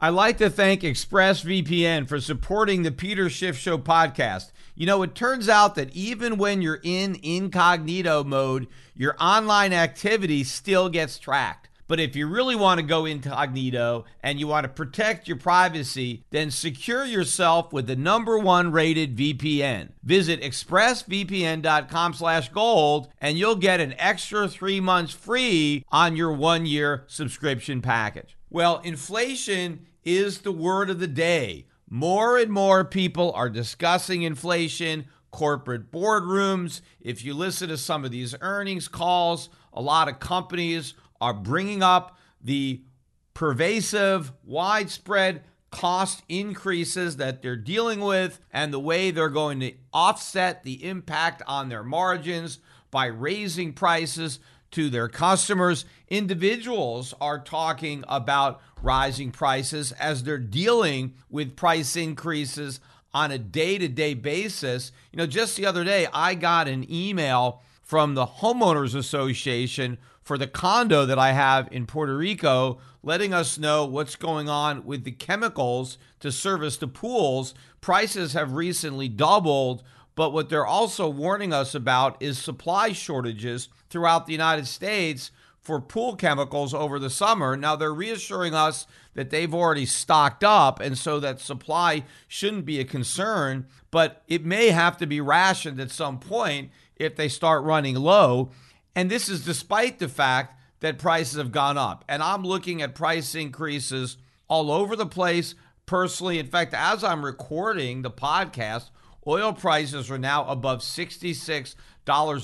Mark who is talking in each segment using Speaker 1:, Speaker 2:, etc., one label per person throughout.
Speaker 1: I'd like to thank ExpressVPN for supporting the Peter Schiff Show podcast. You know, it turns out that even when you're in incognito mode, your online activity still gets tracked. But if you really want to go incognito and you want to protect your privacy, then secure yourself with the number one rated VPN. Visit expressvpn.com slash gold and you'll get an extra three months free on your one year subscription package. Well, inflation is the word of the day. More and more people are discussing inflation, corporate boardrooms. If you listen to some of these earnings calls, a lot of companies are bringing up the pervasive, widespread cost increases that they're dealing with and the way they're going to offset the impact on their margins by raising prices to their customers. Individuals are talking about rising prices as they're dealing with price increases on a day to day basis. You know, just the other day, I got an email from the Homeowners Association for the condo that I have in Puerto Rico, letting us know what's going on with the chemicals to service the pools. Prices have recently doubled, but what they're also warning us about is supply shortages throughout the United States for pool chemicals over the summer. Now, they're reassuring us that they've already stocked up, and so that supply shouldn't be a concern, but it may have to be rationed at some point if they start running low. And this is despite the fact that prices have gone up. And I'm looking at price increases all over the place personally. In fact, as I'm recording the podcast, oil prices are now above $66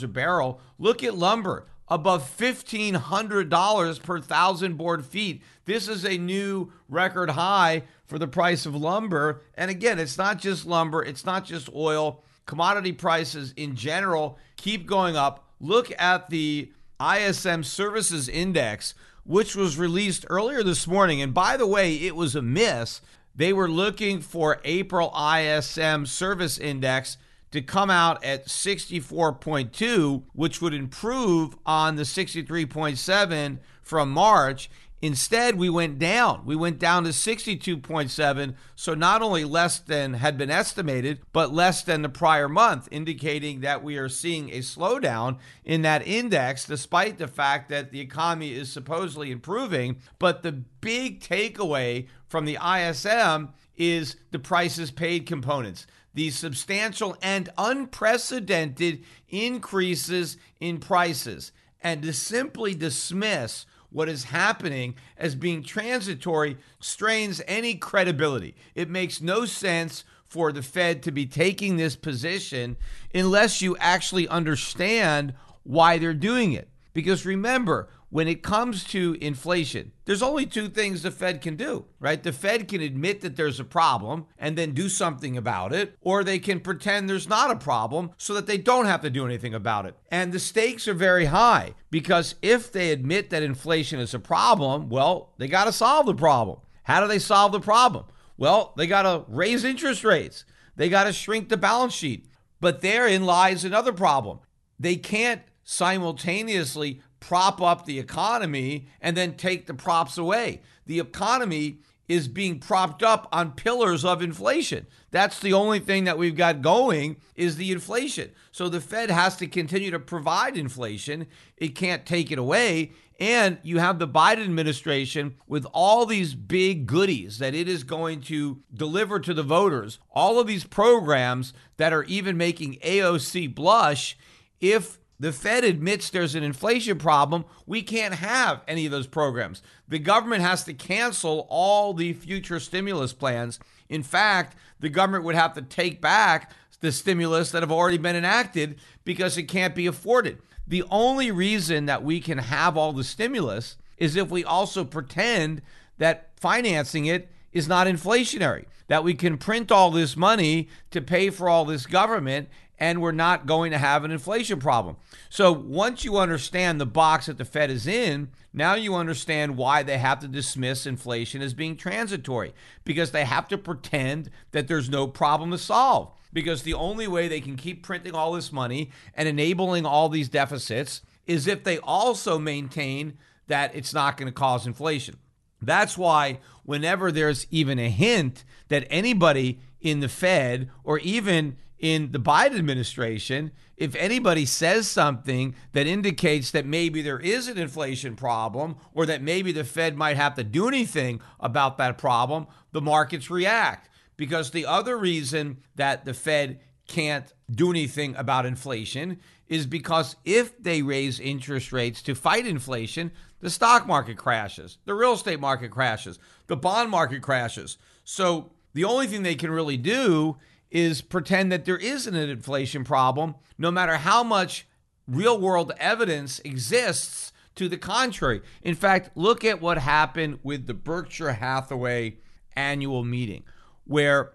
Speaker 1: a barrel. Look at lumber, above $1,500 per thousand board feet. This is a new record high for the price of lumber. And again, it's not just lumber, it's not just oil. Commodity prices in general keep going up look at the ISM Services Index, which was released earlier this morning. And by the way, it was a miss. They were looking for April ISM Service Index to come out at 64.2, which would improve on the 63.7 from March. Instead, we went down. We went down to 62.7, so not only less than had been estimated, but less than the prior month, indicating that we are seeing a slowdown in that index, despite the fact that the economy is supposedly improving. But the big takeaway from the ISM is the prices paid components. These substantial and unprecedented increases in prices. And to simply dismiss what is happening as being transitory strains any credibility. It makes no sense for the Fed to be taking this position unless you actually understand why they're doing it. Because remember, when it comes to inflation, there's only two things the Fed can do, right? The Fed can admit that there's a problem and then do something about it, or they can pretend there's not a problem so that they don't have to do anything about it. And the stakes are very high because if they admit that inflation is a problem, well, they got to solve the problem. How do they solve the problem? Well, they got to raise interest rates, they got to shrink the balance sheet. But therein lies another problem. They can't simultaneously prop up the economy and then take the props away. The economy is being propped up on pillars of inflation. That's the only thing that we've got going is the inflation. So the Fed has to continue to provide inflation. It can't take it away. And you have the Biden administration with all these big goodies that it is going to deliver to the voters, all of these programs that are even making AOC blush if the Fed admits there's an inflation problem. We can't have any of those programs. The government has to cancel all the future stimulus plans. In fact, the government would have to take back the stimulus that have already been enacted because it can't be afforded. The only reason that we can have all the stimulus is if we also pretend that financing it is not inflationary, that we can print all this money to pay for all this government and we're not going to have an inflation problem. So once you understand the box that the Fed is in, now you understand why they have to dismiss inflation as being transitory because they have to pretend that there's no problem to solve. Because the only way they can keep printing all this money and enabling all these deficits is if they also maintain that it's not going to cause inflation. That's why, whenever there's even a hint that anybody in the Fed or even in the Biden administration, if anybody says something that indicates that maybe there is an inflation problem or that maybe the Fed might have to do anything about that problem, the markets react. Because the other reason that the Fed can't do anything about inflation is because if they raise interest rates to fight inflation, the stock market crashes, the real estate market crashes, the bond market crashes. So the only thing they can really do is pretend that there isn't an inflation problem, no matter how much real world evidence exists to the contrary. In fact, look at what happened with the Berkshire Hathaway annual meeting, where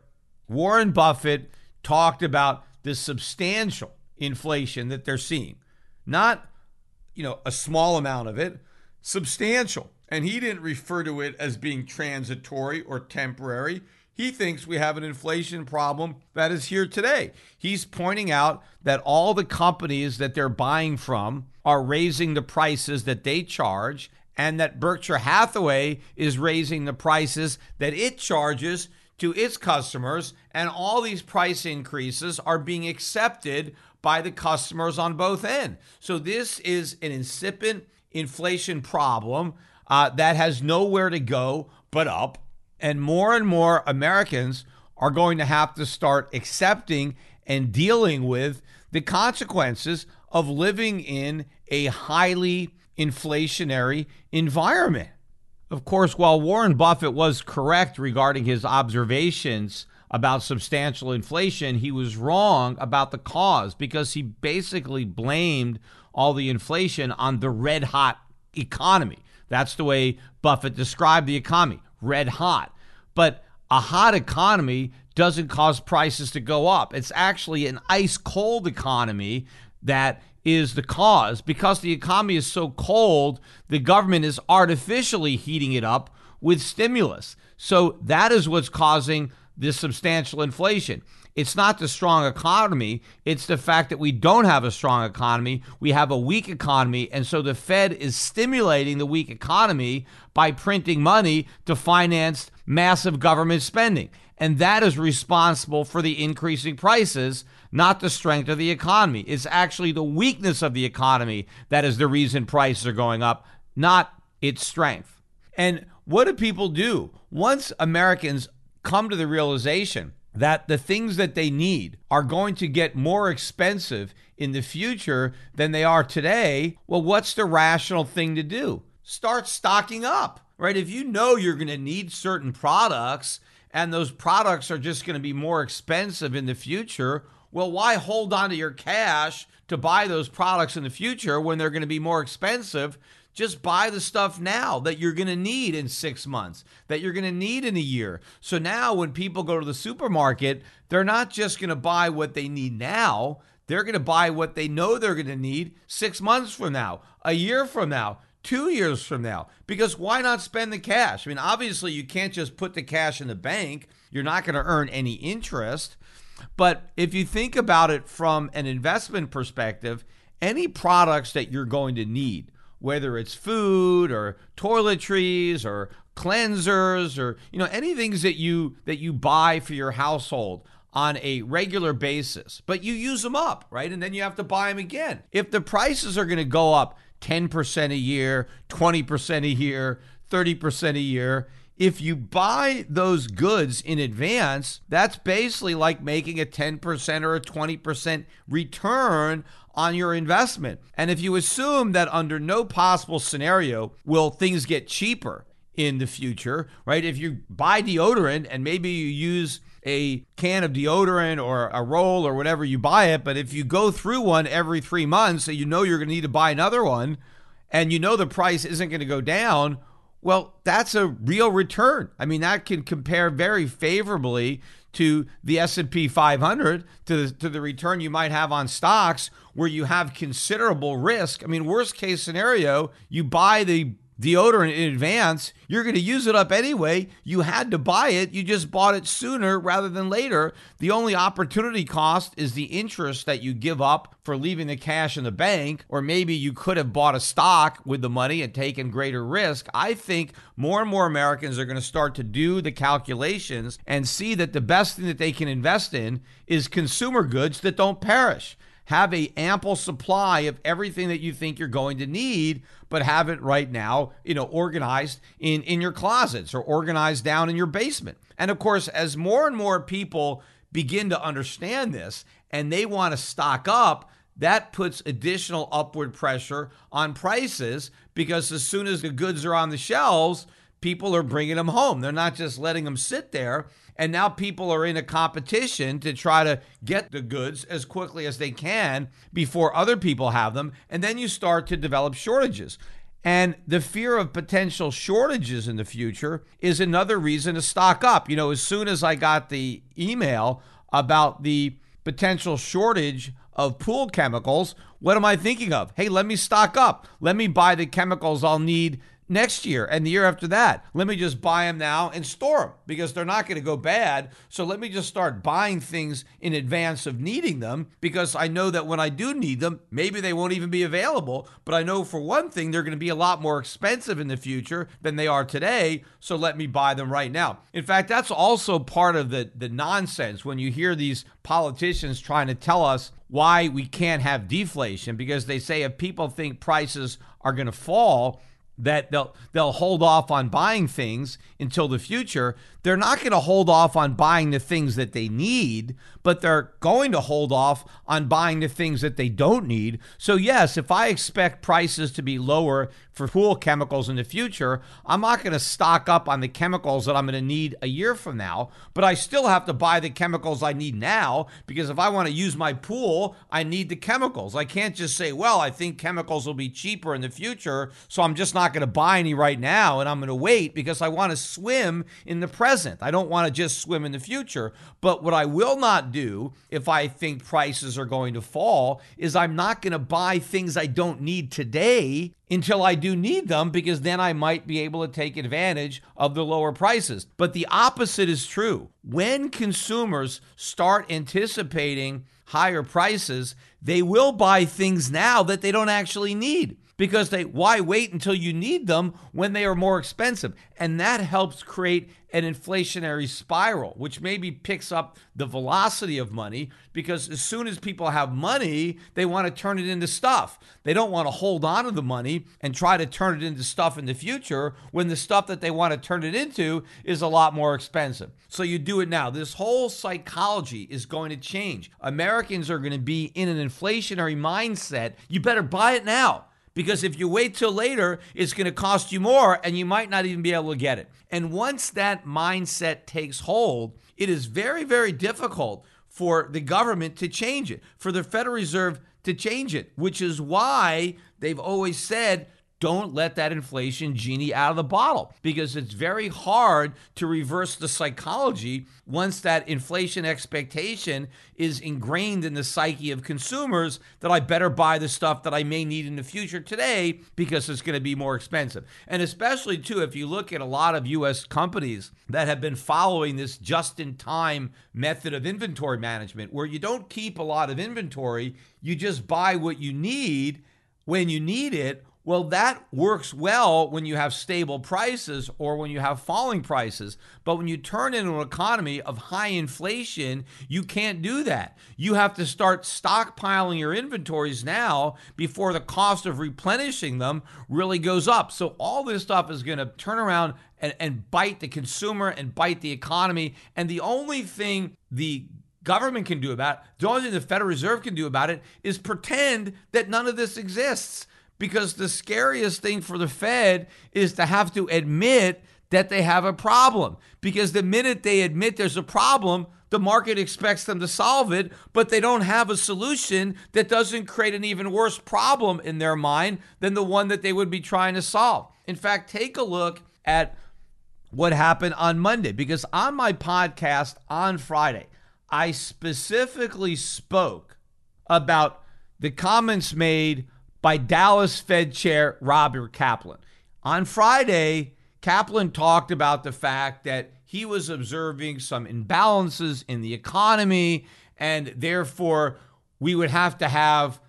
Speaker 1: Warren Buffett talked about the substantial inflation that they're seeing. Not, you know, a small amount of it, substantial. And he didn't refer to it as being transitory or temporary. He thinks we have an inflation problem that is here today. He's pointing out that all the companies that they're buying from are raising the prices that they charge, and that Berkshire Hathaway is raising the prices that it charges to its customers. And all these price increases are being accepted by the customers on both ends. So this is an incipient inflation problem uh, that has nowhere to go but up. And more and more Americans are going to have to start accepting and dealing with the consequences of living in a highly inflationary environment. Of course, while Warren Buffett was correct regarding his observations about substantial inflation, he was wrong about the cause because he basically blamed all the inflation on the red hot economy. That's the way Buffett described the economy red hot. But a hot economy doesn't cause prices to go up. It's actually an ice cold economy that is the cause. Because the economy is so cold, the government is artificially heating it up with stimulus. So that is what's causing this substantial inflation. It's not the strong economy, it's the fact that we don't have a strong economy. We have a weak economy. And so the Fed is stimulating the weak economy by printing money to finance massive government spending. And that is responsible for the increasing prices, not the strength of the economy. It's actually the weakness of the economy that is the reason prices are going up, not its strength. And what do people do? Once Americans come to the realization that the things that they need are going to get more expensive in the future than they are today, well, what's the rational thing to do? Start stocking up, right? If you know you're going to need certain products and those products are just going to be more expensive in the future, well, why hold on to your cash to buy those products in the future when they're going to be more expensive Just buy the stuff now that you're going to need in six months, that you're going to need in a year. So now when people go to the supermarket, they're not just going to buy what they need now, they're going to buy what they know they're going to need six months from now, a year from now, two years from now. Because why not spend the cash? I mean, obviously, you can't just put the cash in the bank, you're not going to earn any interest. But if you think about it from an investment perspective, any products that you're going to need, whether it's food or toiletries or cleansers or you know any things that you that you buy for your household on a regular basis but you use them up right? And then you have to buy them again. If the prices are going to go up 10% a year 20% a year 30% a year if you buy those goods in advance, that's basically like making a 10% or a 20% return on your investment. And if you assume that under no possible scenario will things get cheaper in the future, right? If you buy deodorant and maybe you use a can of deodorant or a roll or whatever you buy it, but if you go through one every three months, so you know you're going to need to buy another one, and you know the price isn't going to go down, well, that's a real return. I mean, that can compare very favorably to the S&P 500 to the, to the return you might have on stocks where you have considerable risk. I mean, worst case scenario, you buy the deodorant in advance, you're going to use it up anyway. You had to buy it. You just bought it sooner rather than later. The only opportunity cost is the interest that you give up for leaving the cash in the bank, or maybe you could have bought a stock with the money and taken greater risk. I think more and more Americans are going to start to do the calculations and see that the best thing that they can invest in is consumer goods that don't perish have a ample supply of everything that you think you're going to need but have it right now you know organized in in your closets or organized down in your basement. And of course as more and more people begin to understand this and they want to stock up that puts additional upward pressure on prices because as soon as the goods are on the shelves people are bringing them home they're not just letting them sit there and now people are in a competition to try to get the goods as quickly as they can before other people have them. And then you start to develop shortages. And the fear of potential shortages in the future is another reason to stock up. You know, as soon as I got the email about the potential shortage of pool chemicals, what am I thinking of? Hey, let me stock up. Let me buy the chemicals I'll need next year and the year after that. Let me just buy them now and store them because they're not going to go bad. So let me just start buying things in advance of needing them because I know that when I do need them, maybe they won't even be available. But I know for one thing, they're going to be a lot more expensive in the future than they are today. So let me buy them right now. In fact, that's also part of the, the nonsense when you hear these politicians trying to tell us why we can't have deflation because they say if people think prices are going to fall, that they'll they'll hold off on buying things until the future. They're not going to hold off on buying the things that they need, but they're going to hold off on buying the things that they don't need. So yes, if I expect prices to be lower for pool chemicals in the future, I'm not going to stock up on the chemicals that I'm going to need a year from now, but I still have to buy the chemicals I need now because if I want to use my pool, I need the chemicals. I can't just say, "Well, I think chemicals will be cheaper in the future, so I'm just not going to buy any right now and I'm going to wait because I want to swim in the present. I don't want to just swim in the future." But what I will not do if I think prices are going to fall is I'm not going to buy things I don't need today until I do need them because then I might be able to take advantage of the lower prices. But the opposite is true. When consumers start anticipating higher prices, they will buy things now that they don't actually need because they why wait until you need them when they are more expensive? And that helps create an inflationary spiral which maybe picks up the velocity of money because as soon as people have money they want to turn it into stuff. They don't want to hold on to the money and try to turn it into stuff in the future when the stuff that they want to turn it into is a lot more expensive. So you do it now. This whole psychology is going to change. Americans are going to be in an inflationary mindset. You better buy it now because if you wait till later, it's going to cost you more and you might not even be able to get it. And once that mindset takes hold, it is very, very difficult for the government to change it, for the Federal Reserve to change it, which is why they've always said don't let that inflation genie out of the bottle because it's very hard to reverse the psychology once that inflation expectation is ingrained in the psyche of consumers that I better buy the stuff that I may need in the future today because it's going to be more expensive. And especially, too, if you look at a lot of US companies that have been following this just in time method of inventory management, where you don't keep a lot of inventory, you just buy what you need when you need it well, that works well when you have stable prices or when you have falling prices. But when you turn into an economy of high inflation, you can't do that. You have to start stockpiling your inventories now before the cost of replenishing them really goes up. So, all this stuff is going to turn around and, and bite the consumer and bite the economy. And the only thing the government can do about it, the only thing the Federal Reserve can do about it is pretend that none of this exists because the scariest thing for the Fed is to have to admit that they have a problem. Because the minute they admit there's a problem, the market expects them to solve it, but they don't have a solution that doesn't create an even worse problem in their mind than the one that they would be trying to solve. In fact, take a look at what happened on Monday, because on my podcast on Friday, I specifically spoke about the comments made by Dallas Fed Chair Robert Kaplan. On Friday, Kaplan talked about the fact that he was observing some imbalances in the economy, and therefore we would have to have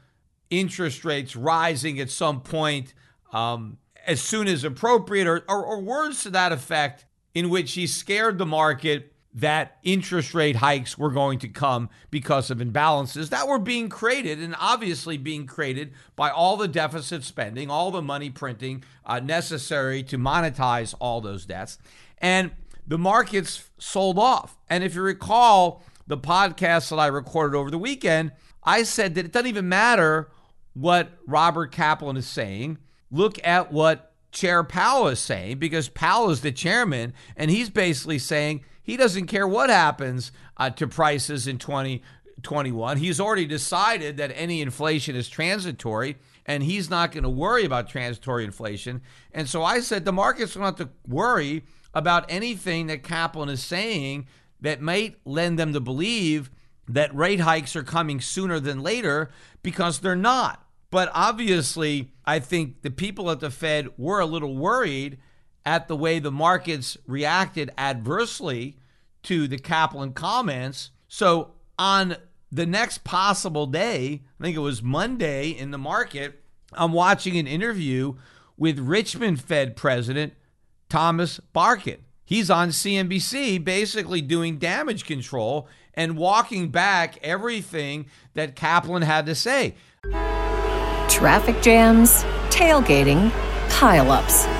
Speaker 1: interest rates rising at some point um, as soon as appropriate, or, or, or words to that effect, in which he scared the market that interest rate hikes were going to come because of imbalances that were being created and obviously being created by all the deficit spending, all the money printing uh, necessary to monetize all those debts. And the markets sold off. And if you recall the podcast that I recorded over the weekend, I said that it doesn't even matter what Robert Kaplan is saying. Look at what Chair Powell is saying because Powell is the chairman, and he's basically saying he doesn't care what happens uh, to prices in 2021. He's already decided that any inflation is transitory and he's not going to worry about transitory inflation. And so I said the market's going to have to worry about anything that Kaplan is saying that might lend them to believe that rate hikes are coming sooner than later because they're not. But obviously, I think the people at the Fed were a little worried at the way the markets reacted adversely to the Kaplan comments. So on the next possible day, I think it was Monday in the market, I'm watching an interview with Richmond Fed President Thomas Barkin. He's on CNBC basically doing damage control and walking back everything that Kaplan had to say.
Speaker 2: Traffic jams, tailgating, pileups.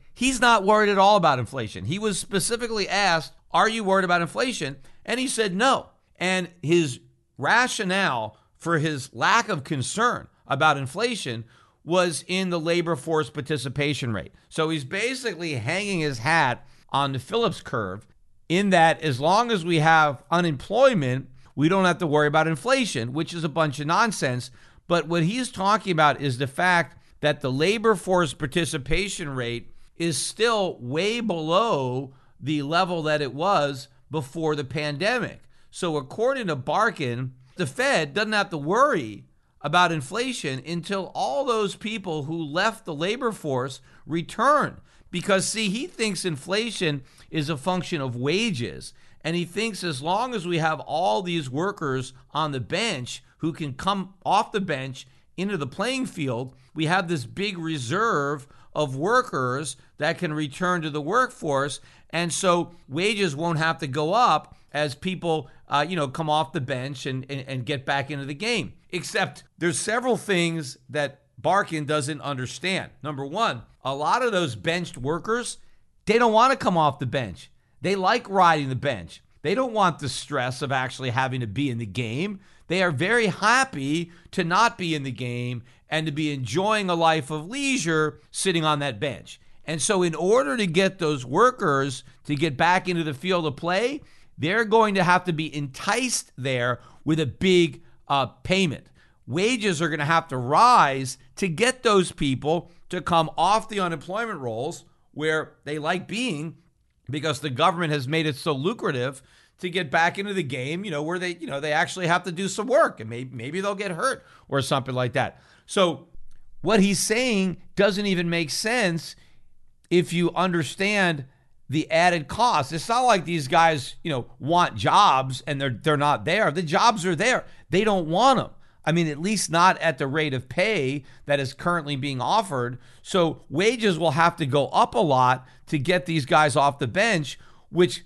Speaker 1: he's not worried at all about inflation. He was specifically asked, Are you worried about inflation? And he said no. And his rationale for his lack of concern about inflation was in the labor force participation rate. So he's basically hanging his hat on the Phillips curve in that as long as we have unemployment, we don't have to worry about inflation, which is a bunch of nonsense. But what he's talking about is the fact that the labor force participation rate is still way below the level that it was before the pandemic. So, according to Barkin, the Fed doesn't have to worry about inflation until all those people who left the labor force return. Because, see, he thinks inflation is a function of wages. And he thinks as long as we have all these workers on the bench who can come off the bench into the playing field, we have this big reserve of workers that can return to the workforce. And so wages won't have to go up as people, uh, you know, come off the bench and, and, and get back into the game. Except there's several things that Barkin doesn't understand. Number one, a lot of those benched workers they don't want to come off the bench. They like riding the bench. They don't want the stress of actually having to be in the game. They are very happy to not be in the game and to be enjoying a life of leisure sitting on that bench. And so, in order to get those workers to get back into the field of play, they're going to have to be enticed there with a big uh, payment. Wages are going to have to rise to get those people to come off the unemployment rolls where they like being because the government has made it so lucrative to get back into the game, you know, where they, you know, they actually have to do some work and maybe maybe they'll get hurt or something like that. So what he's saying doesn't even make sense if you understand the added cost. It's not like these guys, you know, want jobs and they're they're not there. The jobs are there. They don't want them. I mean, at least not at the rate of pay that is currently being offered. So wages will have to go up a lot to get these guys off the bench, which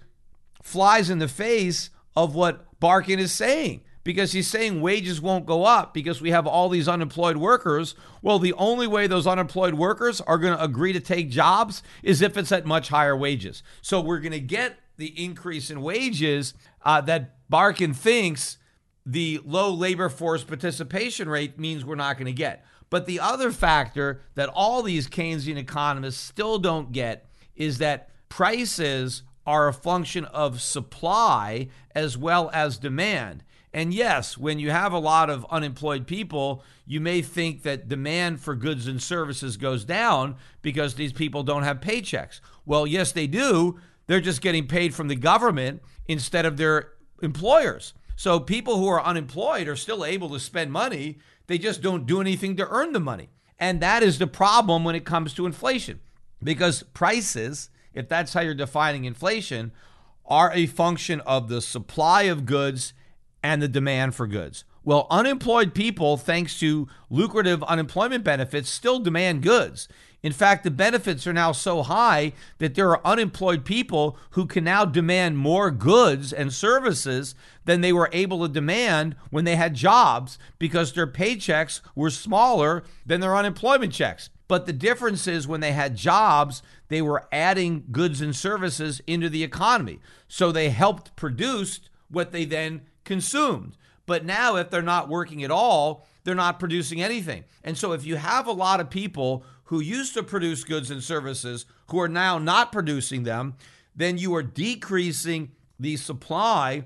Speaker 1: flies in the face of what Barkin is saying because he's saying wages won't go up because we have all these unemployed workers. Well, the only way those unemployed workers are going to agree to take jobs is if it's at much higher wages. So we're going to get the increase in wages uh, that Barkin thinks the low labor force participation rate means we're not going to get. But the other factor that all these Keynesian economists still don't get is that prices are a function of supply as well as demand. And yes, when you have a lot of unemployed people, you may think that demand for goods and services goes down because these people don't have paychecks. Well, yes, they do. They're just getting paid from the government instead of their employers. So people who are unemployed are still able to spend money. They just don't do anything to earn the money. And that is the problem when it comes to inflation because prices, if that's how you're defining inflation, are a function of the supply of goods and the demand for goods. Well, unemployed people, thanks to lucrative unemployment benefits, still demand goods. In fact, the benefits are now so high that there are unemployed people who can now demand more goods and services than they were able to demand when they had jobs because their paychecks were smaller than their unemployment checks. But the difference is when they had jobs, they were adding goods and services into the economy. So they helped produce what they then consumed. But now, if they're not working at all, they're not producing anything. And so, if you have a lot of people who used to produce goods and services who are now not producing them, then you are decreasing the supply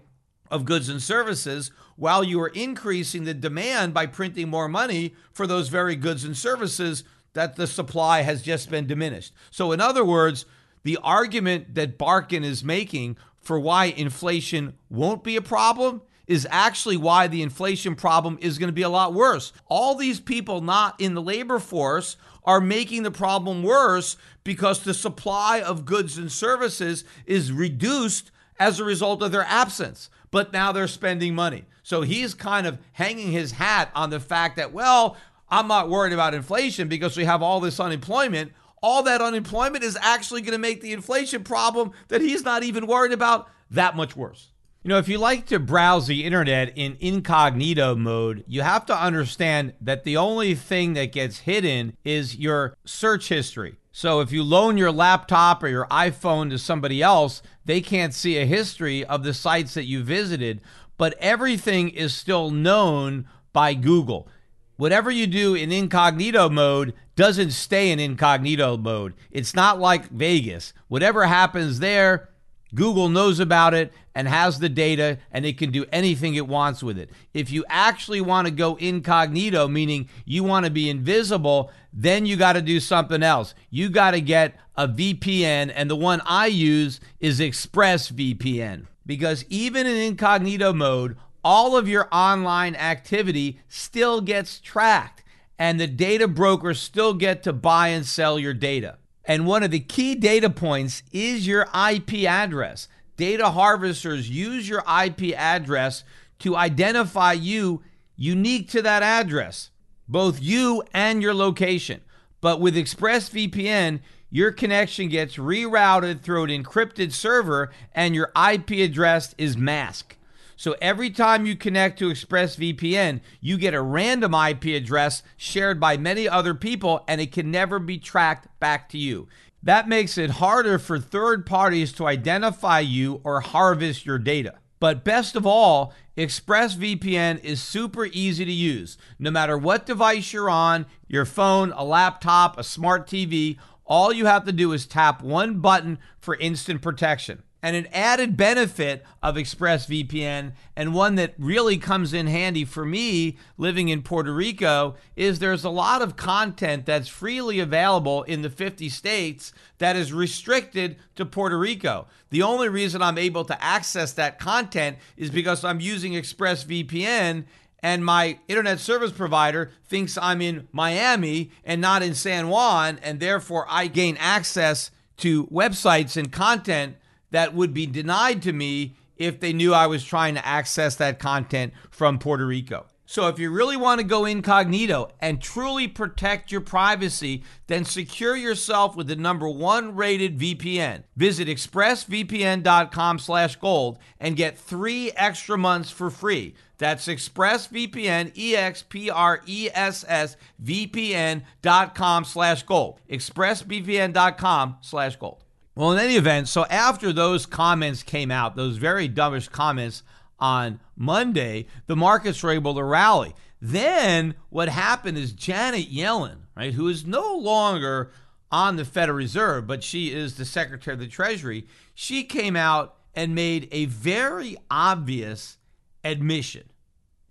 Speaker 1: of goods and services while you are increasing the demand by printing more money for those very goods and services that the supply has just been diminished. So, in other words, the argument that Barkin is making for why inflation won't be a problem is actually why the inflation problem is going to be a lot worse. All these people not in the labor force are making the problem worse because the supply of goods and services is reduced as a result of their absence. But now they're spending money. So he's kind of hanging his hat on the fact that, well, I'm not worried about inflation because we have all this unemployment. All that unemployment is actually going to make the inflation problem that he's not even worried about that much worse. You know, if you like to browse the internet in incognito mode, you have to understand that the only thing that gets hidden is your search history. So if you loan your laptop or your iPhone to somebody else, they can't see a history of the sites that you visited, but everything is still known by Google. Whatever you do in incognito mode doesn't stay in incognito mode. It's not like Vegas. Whatever happens there, Google knows about it and has the data and it can do anything it wants with it. If you actually want to go incognito, meaning you want to be invisible, then you got to do something else. You got to get a VPN, and the one I use is ExpressVPN because even in incognito mode, all of your online activity still gets tracked and the data brokers still get to buy and sell your data. And one of the key data points is your IP address. Data harvesters use your IP address to identify you unique to that address, both you and your location. But with ExpressVPN, your connection gets rerouted through an encrypted server and your IP address is masked. So every time you connect to ExpressVPN, you get a random IP address shared by many other people and it can never be tracked back to you. That makes it harder for third parties to identify you or harvest your data. But best of all, ExpressVPN is super easy to use. No matter what device you're on your phone, a laptop, a smart TV all you have to do is tap one button for instant protection. And an added benefit of ExpressVPN, and one that really comes in handy for me living in Puerto Rico, is there's a lot of content that's freely available in the 50 states that is restricted to Puerto Rico. The only reason I'm able to access that content is because I'm using ExpressVPN and my internet service provider thinks I'm in Miami and not in San Juan, and therefore I gain access to websites and content that would be denied to me if they knew I was trying to access that content from Puerto Rico. So, if you really want to go incognito and truly protect your privacy, then secure yourself with the number one rated VPN. Visit expressvpn.com/gold and get three extra months for free. That's ExpressVPN, E-X-P-R-E-S-S, VPN.com slash gold. ExpressVPN.com slash gold. Well, in any event, so after those comments came out, those very dovish comments on Monday, the markets were able to rally. Then what happened is Janet Yellen, right, who is no longer on the Federal Reserve, but she is the Secretary of the Treasury, she came out and made a very obvious admission.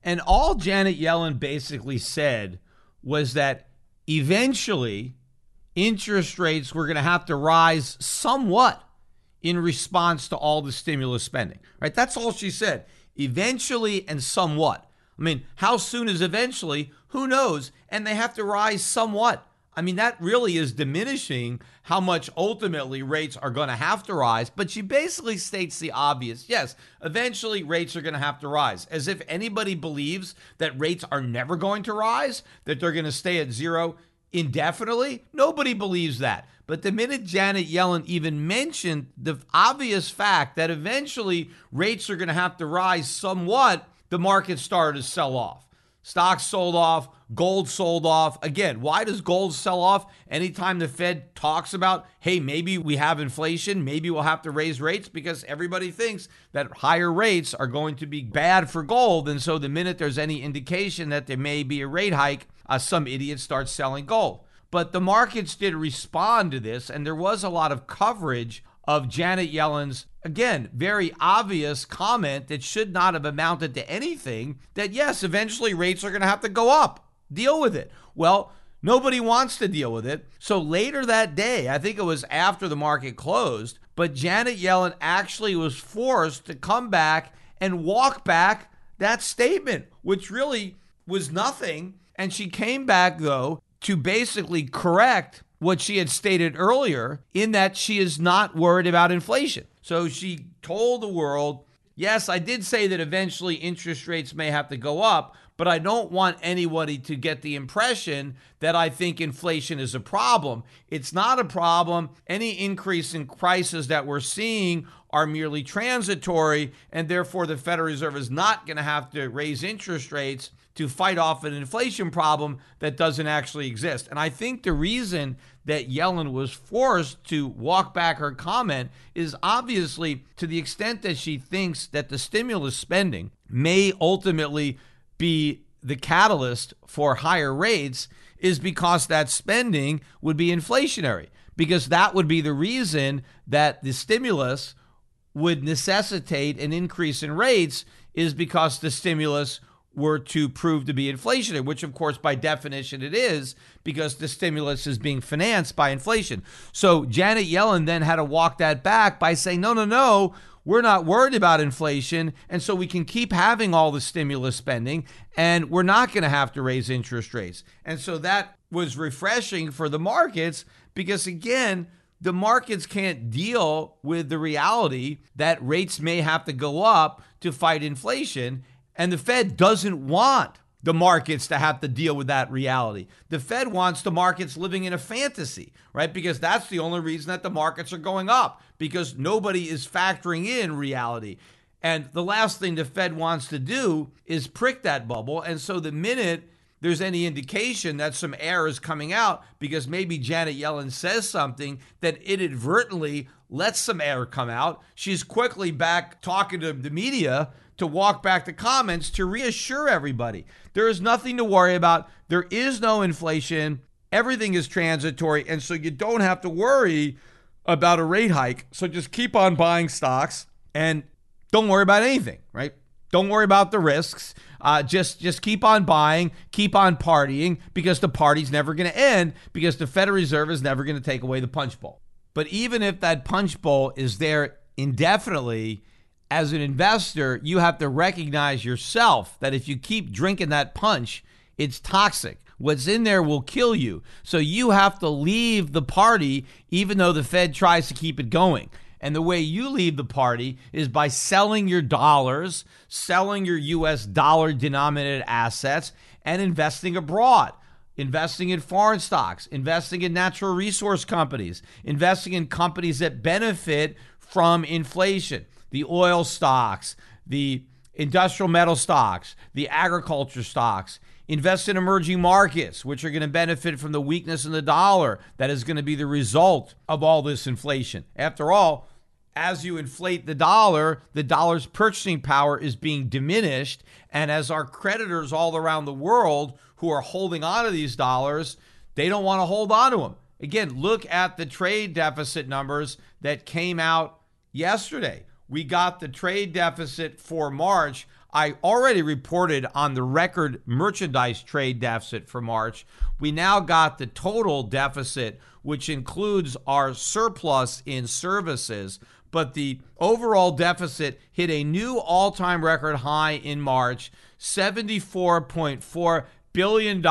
Speaker 1: And all Janet Yellen basically said was that eventually interest rates were going to have to rise somewhat in response to all the stimulus spending. Right? That's all she said. Eventually and somewhat. I mean, how soon is eventually? Who knows? And they have to rise somewhat. I mean, that really is diminishing how much ultimately rates are going to have to rise. But she basically states the obvious yes, eventually rates are going to have to rise. As if anybody believes that rates are never going to rise, that they're going to stay at zero indefinitely. Nobody believes that. But the minute Janet Yellen even mentioned the obvious fact that eventually rates are going to have to rise somewhat, the market started to sell off. Stocks sold off, gold sold off. Again, why does gold sell off anytime the Fed talks about, hey, maybe we have inflation, maybe we'll have to raise rates? Because everybody thinks that higher rates are going to be bad for gold. And so the minute there's any indication that there may be a rate hike, uh, some idiot starts selling gold. But the markets did respond to this, and there was a lot of coverage of Janet Yellen's, again, very obvious comment that should not have amounted to anything that, yes, eventually rates are going to have to go up. Deal with it. Well, nobody wants to deal with it. So later that day, I think it was after the market closed, but Janet Yellen actually was forced to come back and walk back that statement, which really was nothing. And she came back, though, to basically correct what she had stated earlier in that she is not worried about inflation. So she told the world, yes, I did say that eventually interest rates may have to go up, but I don't want anybody to get the impression that I think inflation is a problem. It's not a problem. Any increase in prices that we're seeing are merely transitory, and therefore the Federal Reserve is not going to have to raise interest rates to fight off an inflation problem that doesn't actually exist. And I think the reason that Yellen was forced to walk back her comment is obviously to the extent that she thinks that the stimulus spending may ultimately be the catalyst for higher rates is because that spending would be inflationary because that would be the reason that the stimulus would necessitate an increase in rates is because the stimulus were to prove to be inflationary, which of course by definition it is because the stimulus is being financed by inflation. So Janet Yellen then had to walk that back by saying, no, no, no, we're not worried about inflation. And so we can keep having all the stimulus spending and we're not going to have to raise interest rates. And so that was refreshing for the markets because, again, the markets can't deal with the reality that rates may have to go up to fight inflation. And the Fed doesn't want the markets to have to deal with that reality. The Fed wants the markets living in a fantasy, right? Because that's the only reason that the markets are going up, because nobody is factoring in reality. And the last thing the Fed wants to do is prick that bubble. And so the minute there's any indication that some air is coming out because maybe Janet Yellen says something that inadvertently lets some air come out. She's quickly back talking to the media to walk back the comments to reassure everybody. There is nothing to worry about. There is no inflation. Everything is transitory. And so you don't have to worry about a rate hike. So just keep on buying stocks and don't worry about anything, right? Don't worry about the risks. Uh, just just keep on buying, keep on partying because the party's never going to end because the Federal Reserve is never going to take away the punch bowl. But even if that punch bowl is there indefinitely, as an investor, you have to recognize yourself that if you keep drinking that punch, it's toxic. What's in there will kill you. So you have to leave the party, even though the Fed tries to keep it going. And the way you leave the party is by selling your dollars, selling your US dollar denominated assets, and investing abroad. Investing in foreign stocks, investing in natural resource companies, investing in companies that benefit from inflation, the oil stocks, the industrial metal stocks, the agriculture stocks. Invest in emerging markets, which are going to benefit from the weakness in the dollar that is going to be the result of all this inflation. After all, as you inflate the dollar, the dollar's purchasing power is being diminished. And as our creditors all around the world who are holding on to these dollars, they don't want to hold on to them. Again, look at the trade deficit numbers that came out yesterday. We got the trade deficit for March I already reported on the record merchandise trade deficit for March. We now got the total deficit, which includes our surplus in services. But the overall deficit hit a new all time record high in March $74.4 billion,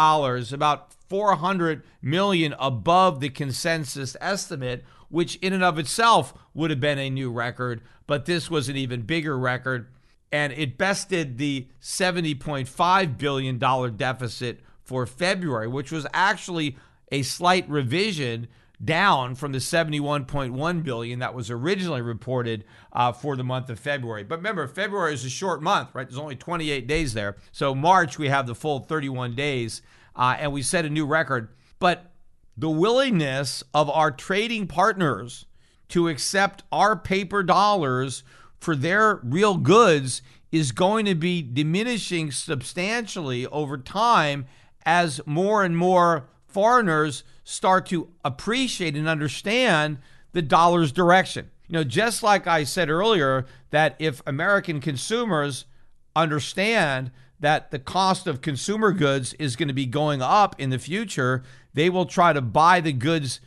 Speaker 1: about 400 million above the consensus estimate, which in and of itself would have been a new record. But this was an even bigger record and it bested the $70.5 billion deficit for February, which was actually a slight revision down from the 71.1 billion that was originally reported uh, for the month of February. But remember, February is a short month, right? There's only 28 days there. So March we have the full 31 days, uh, and we set a new record. But the willingness of our trading partners to accept our paper dollars for their real goods is going to be diminishing substantially over time as more and more foreigners start to appreciate and understand the dollar's direction. You know, just like I said earlier, that if American consumers understand that the cost of consumer goods is going to be going up in the future, they will try to buy the goods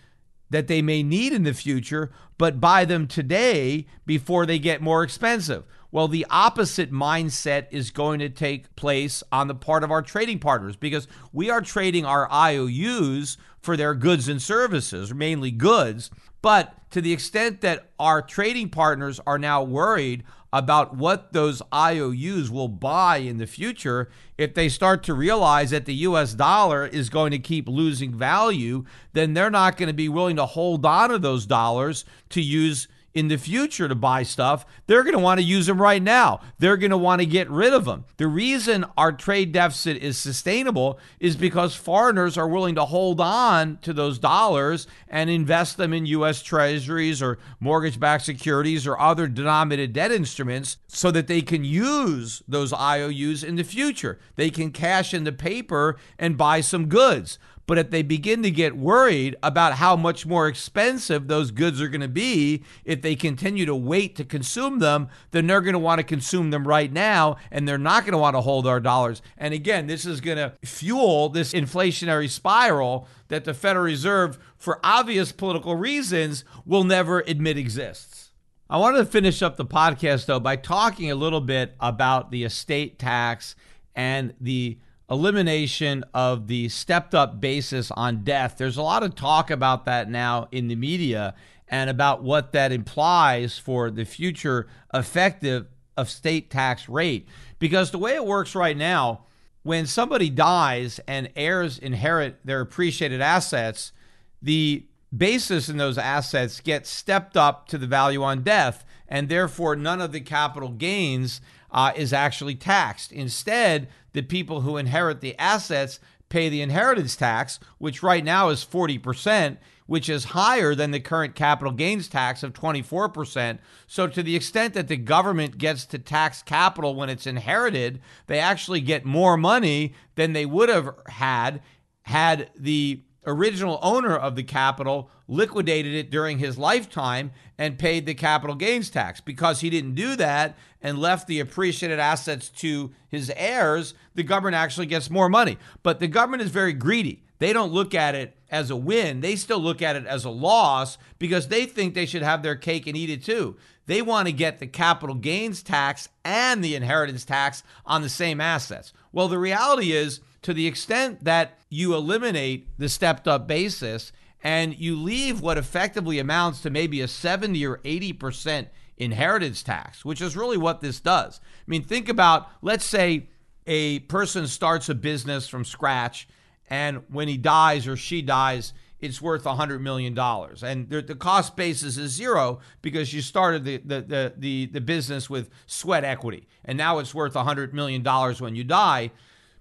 Speaker 1: that they may need in the future, but buy them today before they get more expensive. Well, the opposite mindset is going to take place on the part of our trading partners because we are trading our IOUs for their goods and services, mainly goods. But to the extent that our trading partners are now worried about what those IOUs will buy in the future if they start to realize that the US dollar is going to keep losing value, then they're not going to be willing to hold on to those dollars to use in the future to buy stuff, they're going to want to use them right now. They're going to want to get rid of them. The reason our trade deficit is sustainable is because foreigners are willing to hold on to those dollars and invest them in U.S. treasuries or mortgage backed securities or other denominated debt instruments so that they can use those IOUs in the future. They can cash in the paper and buy some goods. But if they begin to get worried about how much more expensive those goods are going to be if they continue to wait to consume them, then they're going to want to consume them right now and they're not going to want to hold our dollars. And again, this is going to fuel this inflationary spiral that the Federal Reserve, for obvious political reasons, will never admit exists. I wanted to finish up the podcast, though, by talking a little bit about the estate tax and the elimination of the stepped up basis on death. There's a lot of talk about that now in the media and about what that implies for the future effective of state tax rate. Because the way it works right now, when somebody dies and heirs inherit their appreciated assets, the basis in those assets gets stepped up to the value on death, and therefore none of the capital gains uh, is actually taxed. Instead, the people who inherit the assets pay the inheritance tax, which right now is 40%, which is higher than the current capital gains tax of 24%. So, to the extent that the government gets to tax capital when it's inherited, they actually get more money than they would have had had the original owner of the capital liquidated it during his lifetime and paid the capital gains tax. Because he didn't do that and left the appreciated assets to his heirs, the government actually gets more money. But the government is very greedy. They don't look at it as a win. They still look at it as a loss because they think they should have their cake and eat it too. They want to get the capital gains tax and the inheritance tax on the same assets. Well, the reality is, to the extent that you eliminate the stepped up basis and you leave what effectively amounts to maybe a 70 or 80% inheritance tax, which is really what this does. I mean, think about, let's say a person starts a business from scratch and when he dies or she dies, it's worth $100 million. And the, cost basis is zero because you started the, the, the, the, the business with sweat equity. And now it's worth $100 million when you die.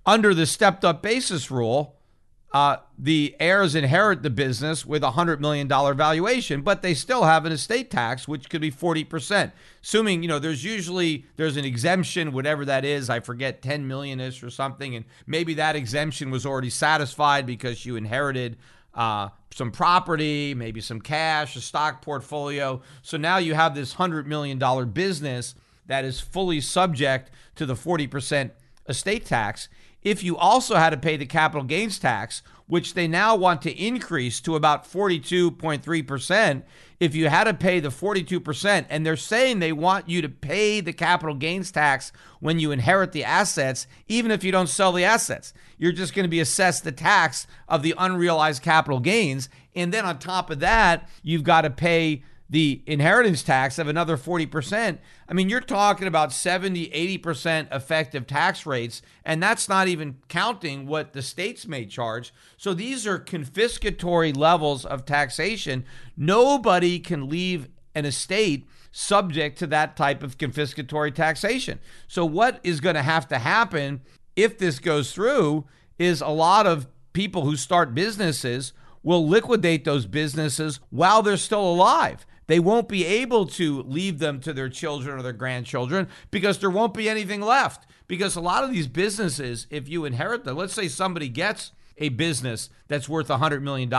Speaker 1: Under the stepped up basis rule, uh, the heirs inherit the business with a $100 million valuation, but they still have an estate tax, which could be 40%. Assuming, you know, there's usually, there's an exemption, whatever that is, I forget, 10 million-ish or something, and maybe that exemption was already satisfied because you inherited uh, some property, maybe some cash, a stock portfolio. So now you have this $100 million business that is fully subject to the 40% estate tax if you also had to pay the capital gains tax, which they now want to increase to about 42.3%, if you had to pay the 42%, and they're saying they want you to pay the capital gains tax when you inherit the assets, even if you don't sell the assets. You're just going to be assessed the tax of the unrealized capital gains. And then on top of that, you've got to pay the inheritance tax of another 40%. I mean, you're talking about 70, 80% effective tax rates, and that's not even counting what the states may charge. So these are confiscatory levels of taxation. Nobody can leave an estate subject to that type of confiscatory taxation. So, what is going to have to happen if this goes through is a lot of people who start businesses will liquidate those businesses while they're still alive. They won't be able to leave them to their children or their grandchildren because there won't be anything left. Because a lot of these businesses, if you inherit them, let's say somebody gets a business that's worth $100 million.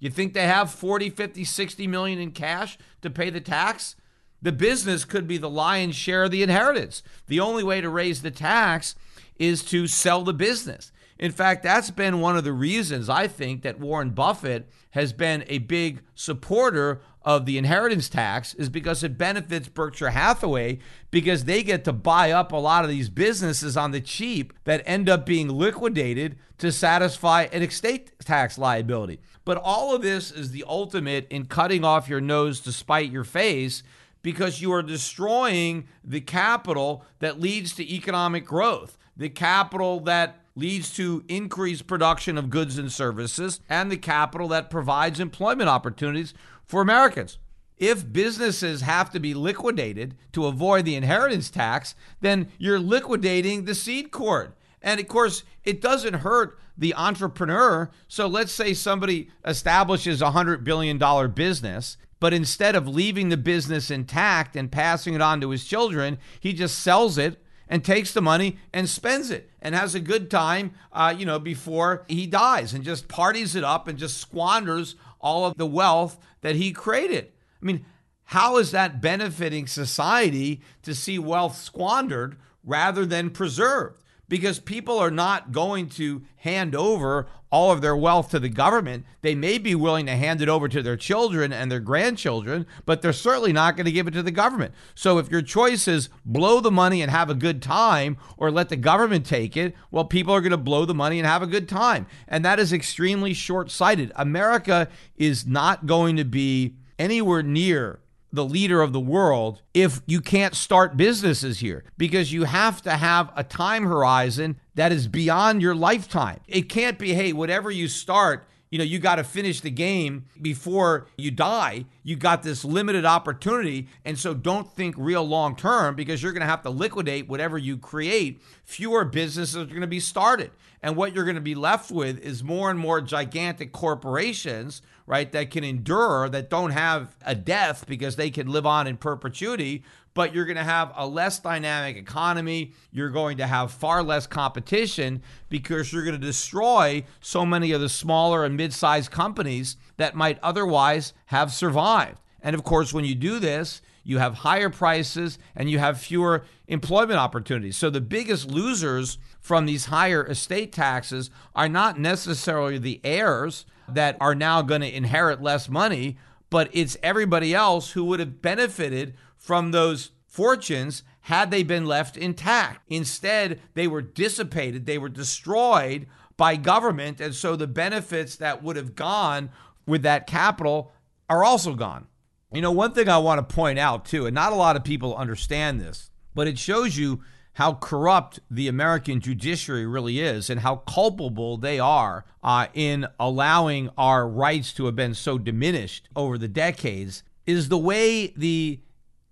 Speaker 1: You think they have 40, 50, 60 million in cash to pay the tax? The business could be the lion's share of the inheritance. The only way to raise the tax is to sell the business. In fact, that's been one of the reasons I think that Warren Buffett has been a big supporter of the inheritance tax is because it benefits Berkshire Hathaway because they get to buy up a lot of these businesses on the cheap that end up being liquidated to satisfy an estate tax liability. But all of this is the ultimate in cutting off your nose to spite your face because you are destroying the capital that leads to economic growth, the capital that leads to increased production of goods and services, and the capital that provides employment opportunities for Americans. If businesses have to be liquidated to avoid the inheritance tax, then you're liquidating the seed corn. And of course, it doesn't hurt the entrepreneur. So let's say somebody establishes a $100 billion business, but instead of leaving the business intact and passing it on to his children, he just sells it and takes the money and spends it and has a good time, uh, you know, before he dies and just parties it up and just squanders all of the wealth that he created. I mean, how is that benefiting society to see wealth squandered rather than preserved? Because people are not going to hand over all of their wealth to the government. They may be willing to hand it over to their children and their grandchildren, but they're certainly not going to give it to the government. So if your choice is blow the money and have a good time or let the government take it, well, people are going to blow the money and have a good time. And that is extremely short sighted. America is not going to be anywhere near the leader of the world if you can't start businesses here because you have to have a time horizon that is beyond your lifetime. It can't be, hey, whatever you start, you know, you got to finish the game before you die. You got this limited opportunity. And so don't think real long term because you're going to have to liquidate whatever you create fewer businesses are going to be started. And what you're going to be left with is more and more gigantic corporations, right, that can endure, that don't have a death because they can live on in perpetuity. But you're going to have a less dynamic economy. You're going to have far less competition because you're going to destroy so many of the smaller and mid sized companies that might otherwise have survived. And of course, when you do this, you have higher prices and you have fewer employment opportunities. So the biggest losers from these higher estate taxes are not necessarily the heirs that are now going to inherit less money, but it's everybody else who would have benefited from those fortunes had they been left intact. Instead, they were dissipated, they were destroyed by government. And so the benefits that would have gone with that capital are also gone. You know, one thing I want to point out too, and not a lot of people understand this, but it shows you how corrupt the American judiciary really is and how culpable they are uh, in allowing our rights to have been so diminished over the decades is the way the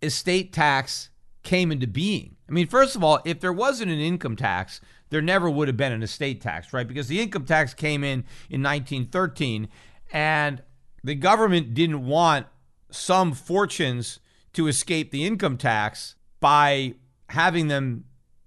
Speaker 1: estate tax came into being. I mean, first of all, if there wasn't an income tax, there never would have been an estate tax, right? Because the income tax came in in 1913 and the government didn't want some fortunes to escape the income tax by having them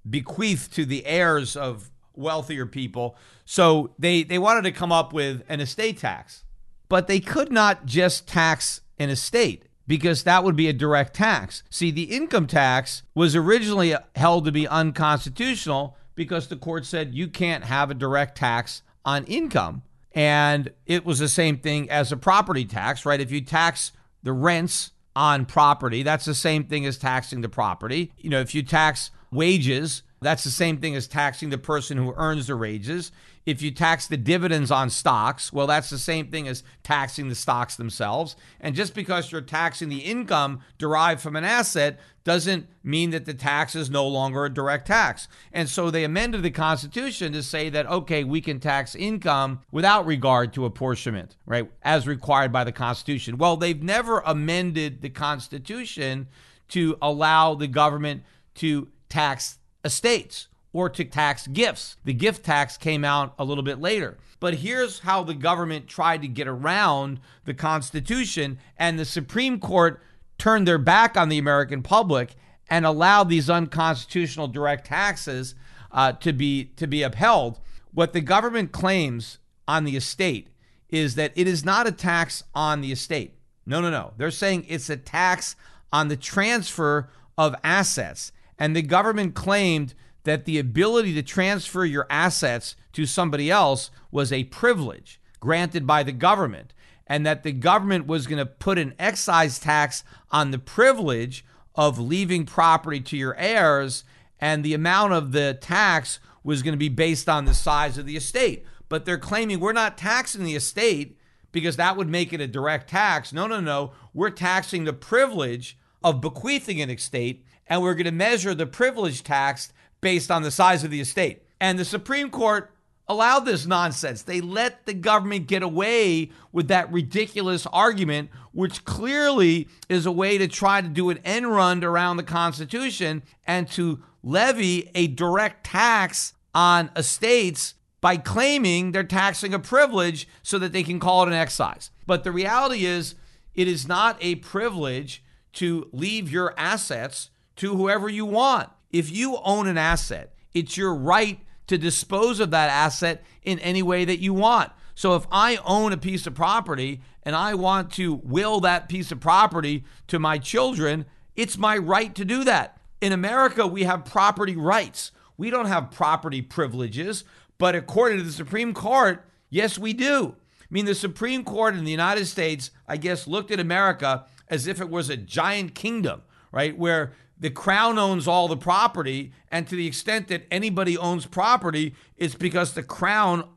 Speaker 1: bequeathed to the heirs of wealthier people. So they, they wanted to come up with an estate tax. But they could not just tax an estate because that would be a direct tax. See, the income tax was originally held to be unconstitutional because the court said you can't have a direct tax on income. And it was the same thing as a property tax, right? If you tax the rents on property, that's the same thing as taxing the property. You know, if you tax wages, that's the same thing as taxing the person who earns the wages. If you tax the dividends on stocks, well, that's the same thing as taxing the stocks themselves. And just because you're taxing the income derived from an asset doesn't mean that the tax is no longer a direct tax. And so they amended the Constitution to say that, okay, we can tax income without regard to apportionment, right, as required by the Constitution. Well, they've never amended the Constitution to allow the government to tax estates or to tax gifts. The gift tax came out a little bit later. But here's how the government tried to get around the Constitution, and the Supreme Court turned their back on the American public and allowed these unconstitutional direct taxes uh, to be to be upheld. What the government claims on the estate is that it is not a tax on the estate. No, no, no. They're saying it's a tax on the transfer of assets. And the government claimed that the ability to transfer your assets to somebody else was a privilege granted by the government, and that the government was going to put an excise tax on the privilege of leaving property to your heirs, and the amount of the tax was going to be based on the size of the estate. But they're claiming we're not taxing the estate because that would make it a direct tax. No, no, no. We're taxing the privilege of bequeathing an estate, and we're going to measure the privilege tax based on the size of the estate. And the Supreme Court allowed this nonsense. They let the government get away with that ridiculous argument, which clearly is a way to try to do an end run around the Constitution and to levy a direct tax on estates by claiming they're taxing a privilege so that they can call it an excise. But the reality is, it is not a privilege to leave your assets to whoever you want. If you own an asset, it's your right to dispose of that asset in any way that you want. So if I own a piece of property and I want to will that piece of property to my children, it's my right to do that. In America, we have property rights. We don't have property privileges, but according to the Supreme Court, yes, we do. I mean, the Supreme Court in the United States, I guess, looked at America as if it was a giant kingdom, right? Where the crown owns all the property. And to the extent that anybody owns property, it's because the crown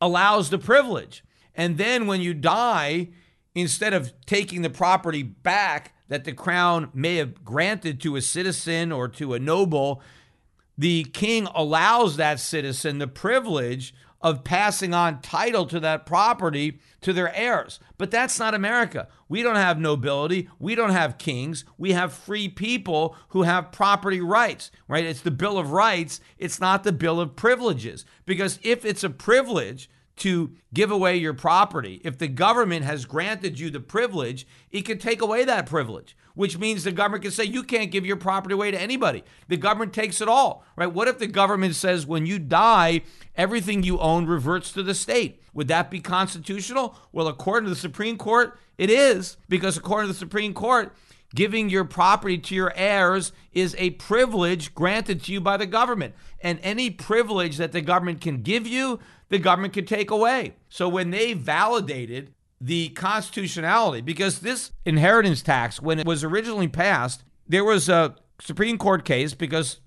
Speaker 1: allows the privilege. And then when you die, instead of taking the property back that the crown may have granted to a citizen or to a noble, the king allows that citizen the privilege of passing on title to that property to their heirs. But that's not America. We don't have nobility. We don't have kings. We have free people who have property rights, right? It's the Bill of Rights. It's not the Bill of Privileges. Because if it's a privilege, to give away your property. If the government has granted you the privilege, it can take away that privilege, which means the government can say you can't give your property away to anybody. The government takes it all, right? What if the government says when you die, everything you own reverts to the state? Would that be constitutional? Well, according to the Supreme Court, it is, because according to the Supreme Court, Giving your property to your heirs is a privilege granted to you by the government. And any privilege that the government can give you, the government could take away. So when they validated the constitutionality, because this inheritance tax, when it was originally passed, there was a Supreme Court case because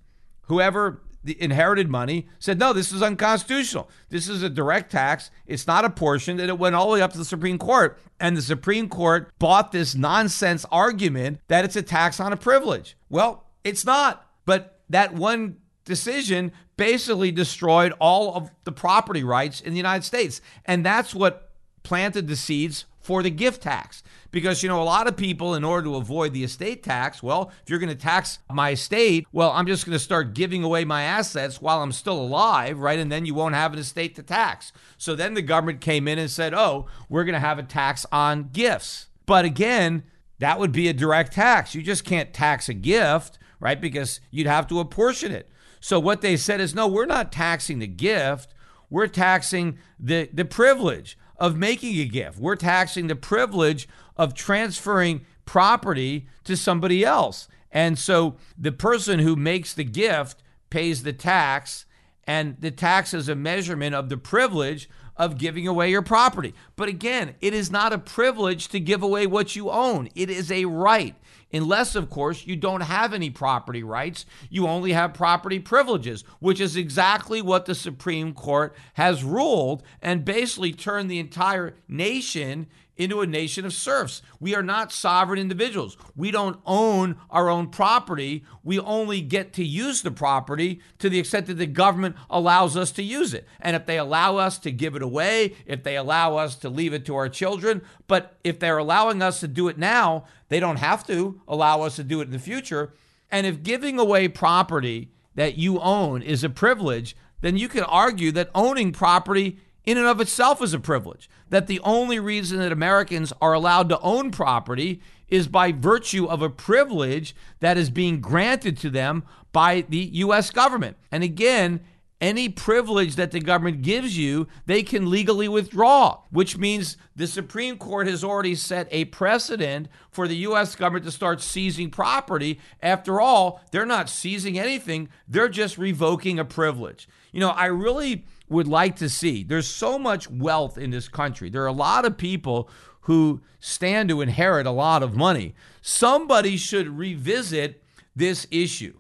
Speaker 1: whoever inherited money said, no, this is unconstitutional. This is a direct tax. It's not apportioned. And it went all the way up to the Supreme Court. And the Supreme Court bought this nonsense argument that it's a tax on a privilege. Well, it's not. But that one decision basically destroyed all of the property rights in the United States. And that's what planted the seeds for the gift tax. Because, you know, a lot of people, in order to avoid the estate tax, well, if you're going to tax my estate, well, I'm just going to start giving away my assets while I'm still alive, right? And then you won't have an estate to tax. So then the government came in and said, oh, we're going to have a tax on gifts. But again, that would be a direct tax. You just can't tax a gift, right? Because you'd have to apportion it. So what they said is, no, we're not taxing the gift. We're taxing the, the privilege of making a gift. We're taxing the privilege of transferring property to somebody else. And so the person who makes the gift pays the tax, and the tax is a measurement of the privilege of giving away your property. But again, it is not a privilege to give away what you own, it is a right. Unless, of course, you don't have any property rights, you only have property privileges, which is exactly what the Supreme Court has ruled and basically turned the entire nation into a nation of serfs. We are not sovereign individuals. We don't own our own property. We only get to use the property to the extent that the government allows us to use it. And if they allow us to give it away, if they allow us to leave it to our children, but if they're allowing us to do it now, they don't have to allow us to do it in the future. And if giving away property that you own is a privilege, then you can argue that owning property in and of itself is a privilege. That the only reason that Americans are allowed to own property is by virtue of a privilege that is being granted to them by the U.S. government. And again, any privilege that the government gives you, they can legally withdraw, which means the Supreme Court has already set a precedent for the U.S. government to start seizing property. After all, they're not seizing anything, they're just revoking a privilege. You know, I really would like to see. There's so much wealth in this country. There are a lot of people who stand to inherit a lot of money. Somebody should revisit this issue.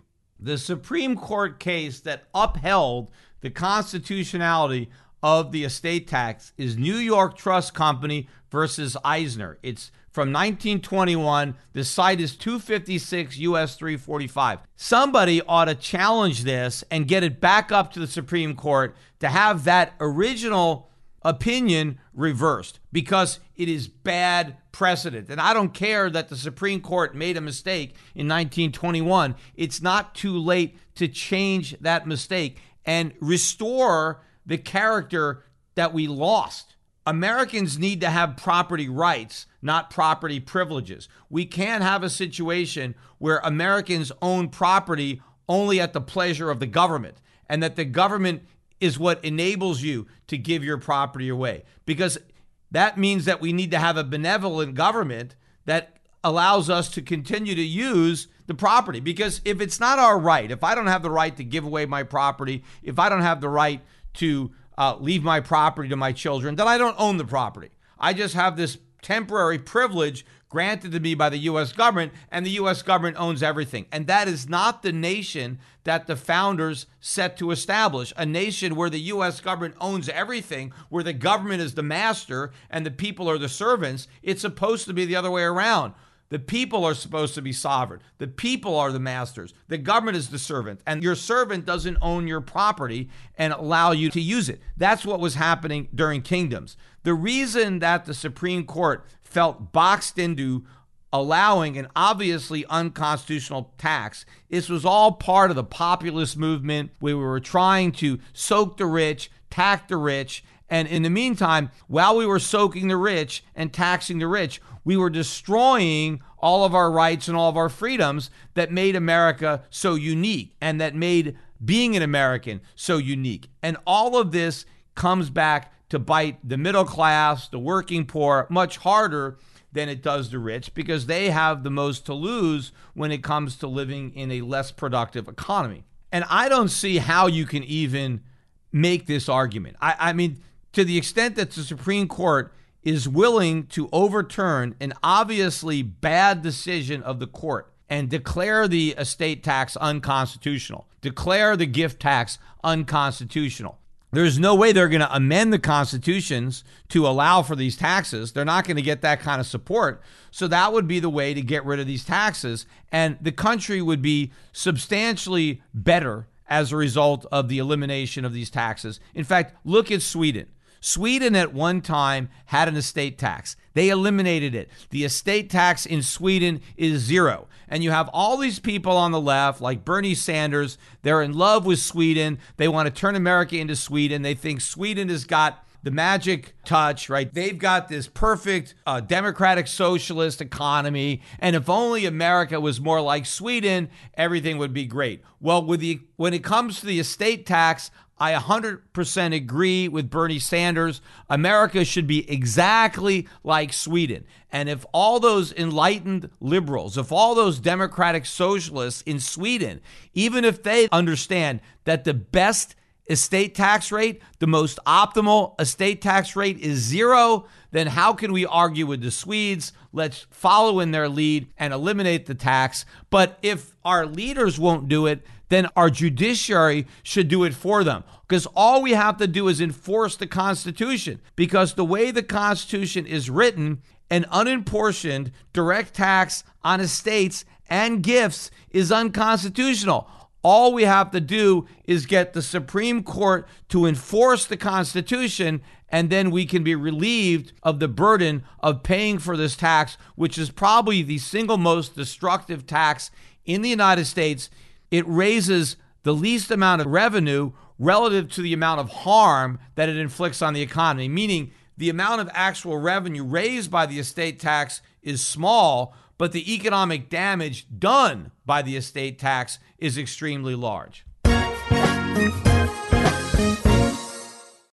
Speaker 1: The Supreme Court case that upheld the constitutionality of the estate tax is New York Trust Company versus Eisner. It's from 1921. The cite is 256 US 345. Somebody ought to challenge this and get it back up to the Supreme Court to have that original opinion reversed because it is bad precedent. And I don't care that the Supreme Court made a mistake in 1921. It's not too late to change that mistake and restore the character that we lost. Americans need to have property rights, not property privileges. We can't have a situation where Americans own property only at the pleasure of the government and that the government is what enables you to give your property away. Because that means that we need to have a benevolent government that allows us to continue to use the property. Because if it's not our right, if I don't have the right to give away my property, if I don't have the right to uh, leave my property to my children, then I don't own the property. I just have this temporary privilege granted to me by the U.S. government, and the U.S. government owns everything. And that is not the nation that the founders set to establish a nation where the U.S. government owns everything, where the government is the master and the people are the servants. It's supposed to be the other way around. The people are supposed to be sovereign. The people are the masters. The government is the servant. And your servant doesn't own your property and allow you to use it. That's what was happening during kingdoms. The reason that the Supreme Court felt boxed into allowing an obviously unconstitutional tax. This was all part of the populist movement we were trying to soak the rich, tax the rich. And in the meantime, while we were soaking the rich and taxing the rich, we were destroying all of our rights and all of our freedoms that made America so unique and that made being an American so unique. And all of this comes back to bite the middle class, the working poor, much harder than it does the rich because they have the most to lose when it comes to living in a less productive economy. And I don't see how you can even make this argument. I, I mean, to the extent that the Supreme Court is willing to overturn an obviously bad decision of the court and declare the estate tax unconstitutional, declare the gift tax unconstitutional, there's no way they're going to amend the constitutions to allow for these taxes. They're not going to get that kind of support. So that would be the way to get rid of these taxes. And the country would be substantially better as a result of the elimination of these taxes. In fact, look at Sweden. Sweden at one time had an estate tax. They eliminated it. The estate tax in Sweden is zero. And you have all these people on the left, like Bernie Sanders. They're in love with Sweden. They want to turn America into Sweden. They think Sweden has got the magic touch, right? They've got this perfect uh, democratic socialist economy, and if only America was more like Sweden, everything would be great. Well, with the when it comes to the estate tax, I 100% agree with Bernie Sanders. America should be exactly like Sweden. And if all those enlightened liberals, if all those democratic socialists in Sweden, even if they understand that the best estate tax rate, the most optimal estate tax rate is zero, then how can we argue with the Swedes? Let's follow in their lead and eliminate the tax. But if our leaders won't do it, then our judiciary should do it for them. Because all we have to do is enforce the Constitution. Because the way the Constitution is written, an unapportioned direct tax on estates and gifts is unconstitutional. All we have to do is get the Supreme Court to enforce the Constitution, and then we can be relieved of the burden of paying for this tax, which is probably the single most destructive tax in the United States it raises the least amount of revenue relative to the amount of harm that it inflicts on the economy, meaning the amount of actual revenue raised by the estate tax is small, but the economic damage done by the estate tax is extremely large.